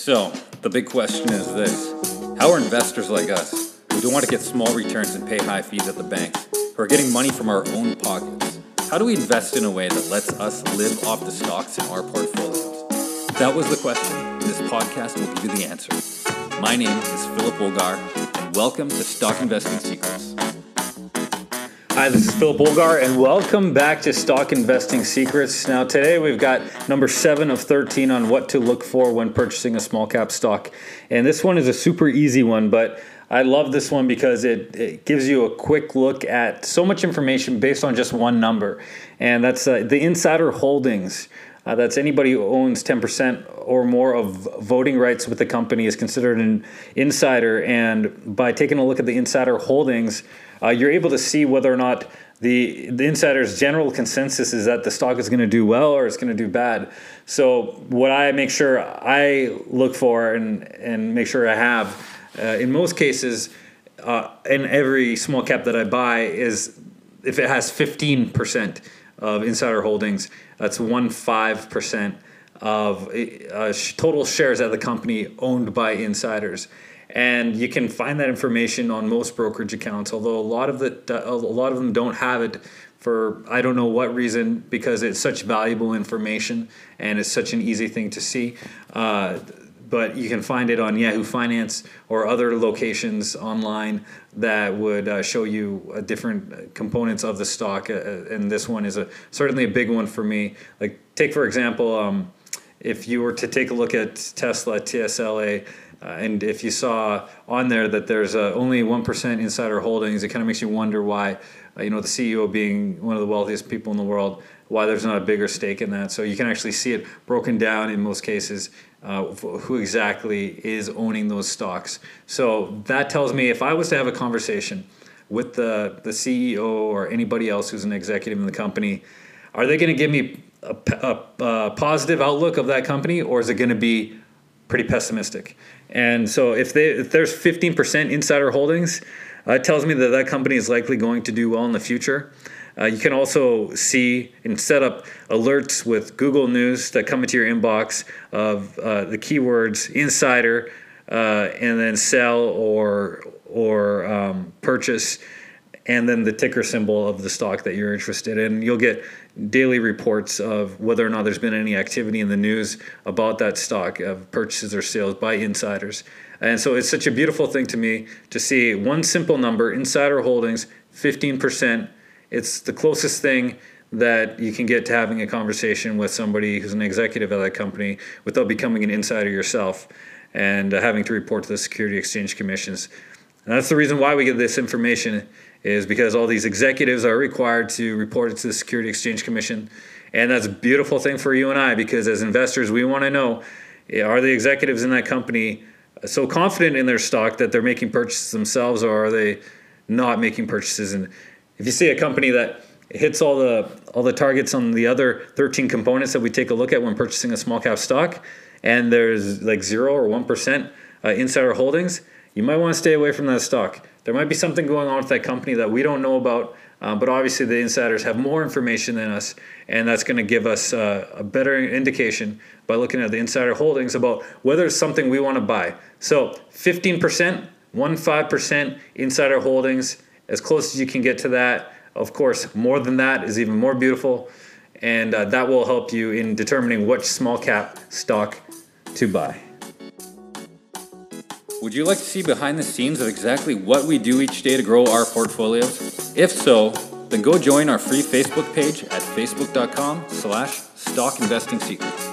So, the big question is this How are investors like us, who don't want to get small returns and pay high fees at the banks, who are getting money from our own pockets, how do we invest in a way that lets us live off the stocks in our portfolios? That was the question. This podcast will give you the answer. My name is Philip Wolgar, and welcome to Stock Investing Secrets. Hi, this is Philip Wolgar, and welcome back to Stock Investing Secrets. Now, today we've got number seven of 13 on what to look for when purchasing a small cap stock. And this one is a super easy one, but I love this one because it, it gives you a quick look at so much information based on just one number. And that's uh, the insider holdings. Uh, that's anybody who owns 10% or more of voting rights with the company is considered an insider. And by taking a look at the insider holdings, uh, you're able to see whether or not the the insider's general consensus is that the stock is going to do well or it's going to do bad. So what I make sure I look for and and make sure I have uh, in most cases uh, in every small cap that I buy is if it has 15% of insider holdings, that's one five percent of uh, total shares of the company owned by insiders and you can find that information on most brokerage accounts although a lot of the a lot of them don't have it for I don't know what reason because it's such valuable information and it's such an easy thing to see. Uh, but you can find it on Yahoo Finance or other locations online that would uh, show you uh, different components of the stock. Uh, uh, and this one is a certainly a big one for me. Like take for example, um, if you were to take a look at Tesla TSLA uh, and if you saw on there that there's uh, only 1% insider holdings, it kind of makes you wonder why, uh, you know, the CEO being one of the wealthiest people in the world, why there's not a bigger stake in that. So you can actually see it broken down in most cases uh, who exactly is owning those stocks. So that tells me if I was to have a conversation with the, the CEO or anybody else who's an executive in the company, are they going to give me a, a, a positive outlook of that company or is it going to be pretty pessimistic? And so if they if there's 15% insider holdings, uh, it tells me that that company is likely going to do well in the future. Uh, you can also see and set up alerts with Google News that come into your inbox of uh, the keywords insider uh, and then sell or or um, purchase and then the ticker symbol of the stock that you're interested in. You'll get daily reports of whether or not there's been any activity in the news about that stock of purchases or sales by insiders. And so it's such a beautiful thing to me to see one simple number, insider holdings, 15%. It's the closest thing that you can get to having a conversation with somebody who's an executive at that company without becoming an insider yourself and uh, having to report to the Security Exchange Commissions. And that's the reason why we get this information is because all these executives are required to report it to the Security Exchange Commission. And that's a beautiful thing for you and I because as investors, we want to know are the executives in that company so confident in their stock that they're making purchases themselves or are they not making purchases? And if you see a company that hits all the all the targets on the other 13 components that we take a look at when purchasing a small cap stock and there's like 0 or 1% uh, insider holdings, you might want to stay away from that stock there might be something going on with that company that we don't know about. Uh, but obviously, the insiders have more information than us, and that's going to give us uh, a better indication by looking at the insider holdings about whether it's something we want to buy. So, 15%, 1.5% insider holdings, as close as you can get to that. Of course, more than that is even more beautiful, and uh, that will help you in determining which small cap stock to buy. Would you like to see behind the scenes of exactly what we do each day to grow our portfolios? If so, then go join our free Facebook page at facebook.com slash stockinvestingsecrets.